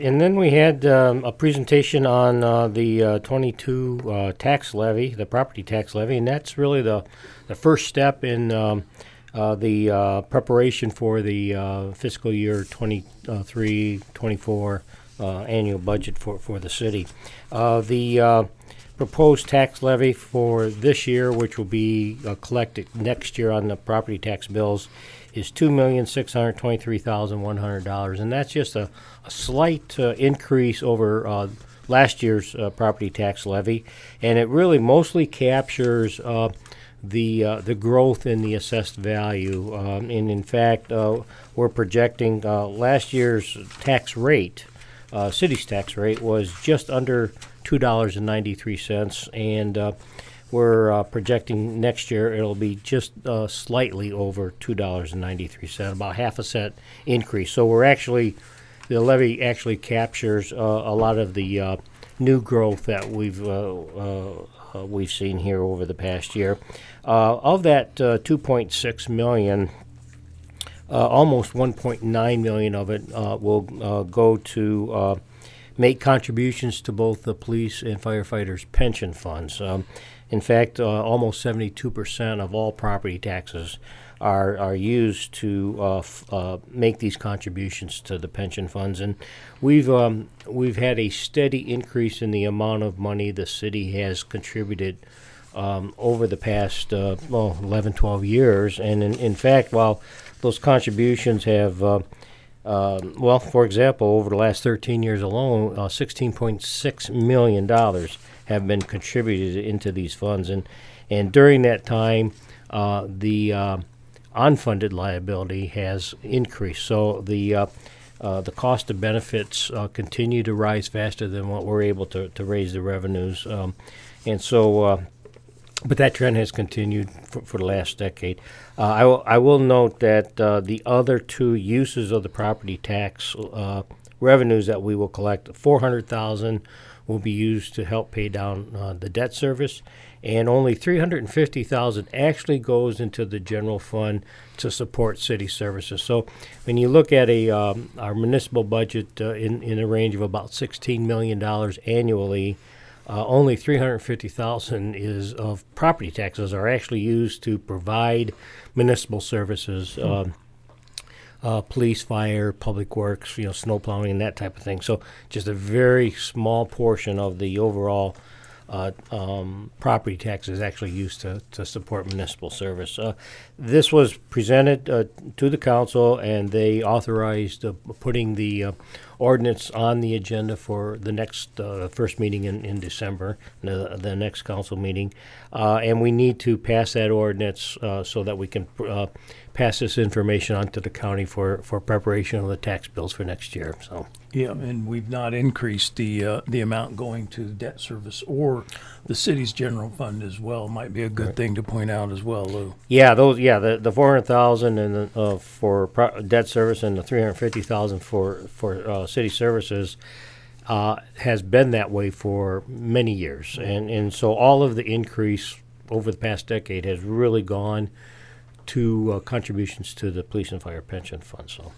And then we had um, a presentation on uh, the uh, 22 uh, tax levy, the property tax levy, and that's really the, the first step in um, uh, the uh, preparation for the uh, fiscal year 23 24 uh, annual budget for, for the city. Uh, the uh, proposed tax levy for this year, which will be uh, collected next year on the property tax bills, is two million six hundred twenty-three thousand one hundred dollars, and that's just a, a slight uh, increase over uh, last year's uh, property tax levy, and it really mostly captures uh, the uh, the growth in the assessed value, um, and in fact, uh, we're projecting uh, last year's tax rate, uh, city's tax rate was just under two dollars and ninety-three cents, and uh, we're uh, projecting next year it'll be just uh, slightly over two dollars and ninety-three cent, about half a cent increase. So we're actually the levy actually captures uh, a lot of the uh, new growth that we've uh, uh, uh, we've seen here over the past year. Uh, of that uh, 2.6 million, uh, almost 1.9 million of it uh, will uh, go to uh, make contributions to both the police and firefighters' pension funds. Um, in fact, uh, almost 72% of all property taxes are, are used to uh, f- uh, make these contributions to the pension funds. And we've, um, we've had a steady increase in the amount of money the city has contributed um, over the past uh, well 11 12 years. And in, in fact while those contributions have uh, um, well for example over the last 13 years alone uh, 16.6 million dollars have been contributed into these funds. And and during that time uh, the uh, unfunded liability has increased. So the uh, uh, the cost of benefits uh, continue to rise faster than what we're able to, to raise the revenues. Um, and so uh, but that trend has continued for, for the last decade. Uh, I, will, note that uh, the other two uses of the property tax uh, revenues that we will collect, four hundred thousand, will be used to help pay down uh, the debt service, and only three hundred and fifty thousand actually goes into the general fund to support city services. So, when you look at a um, our municipal budget uh, in in a range of about sixteen million dollars annually uh, only 350,000 is of property taxes are actually used to provide municipal services, um, uh, police, fire, public works, you know, snow plowing, and that type of thing. So just a very small portion of the overall uh, um, property tax is actually used to, to support municipal service. Uh, this was presented uh, to the council, and they authorized uh, putting the uh, ordinance on the agenda for the next uh, first meeting in, in December, the, the next council meeting. Uh, and we need to pass that ordinance uh, so that we can uh, pass this information on to the county for, for preparation of the tax bills for next year. So. Yeah, and we've not increased the, uh, the amount going to debt service or the city's general fund as well. Might be a good thing to point out as well, Lou. Yeah, those. Yeah, the the four hundred thousand and the, uh, for pro- debt service and the three hundred fifty thousand for for uh, city services uh, has been that way for many years, and and so all of the increase over the past decade has really gone to uh, contributions to the police and fire pension fund. So,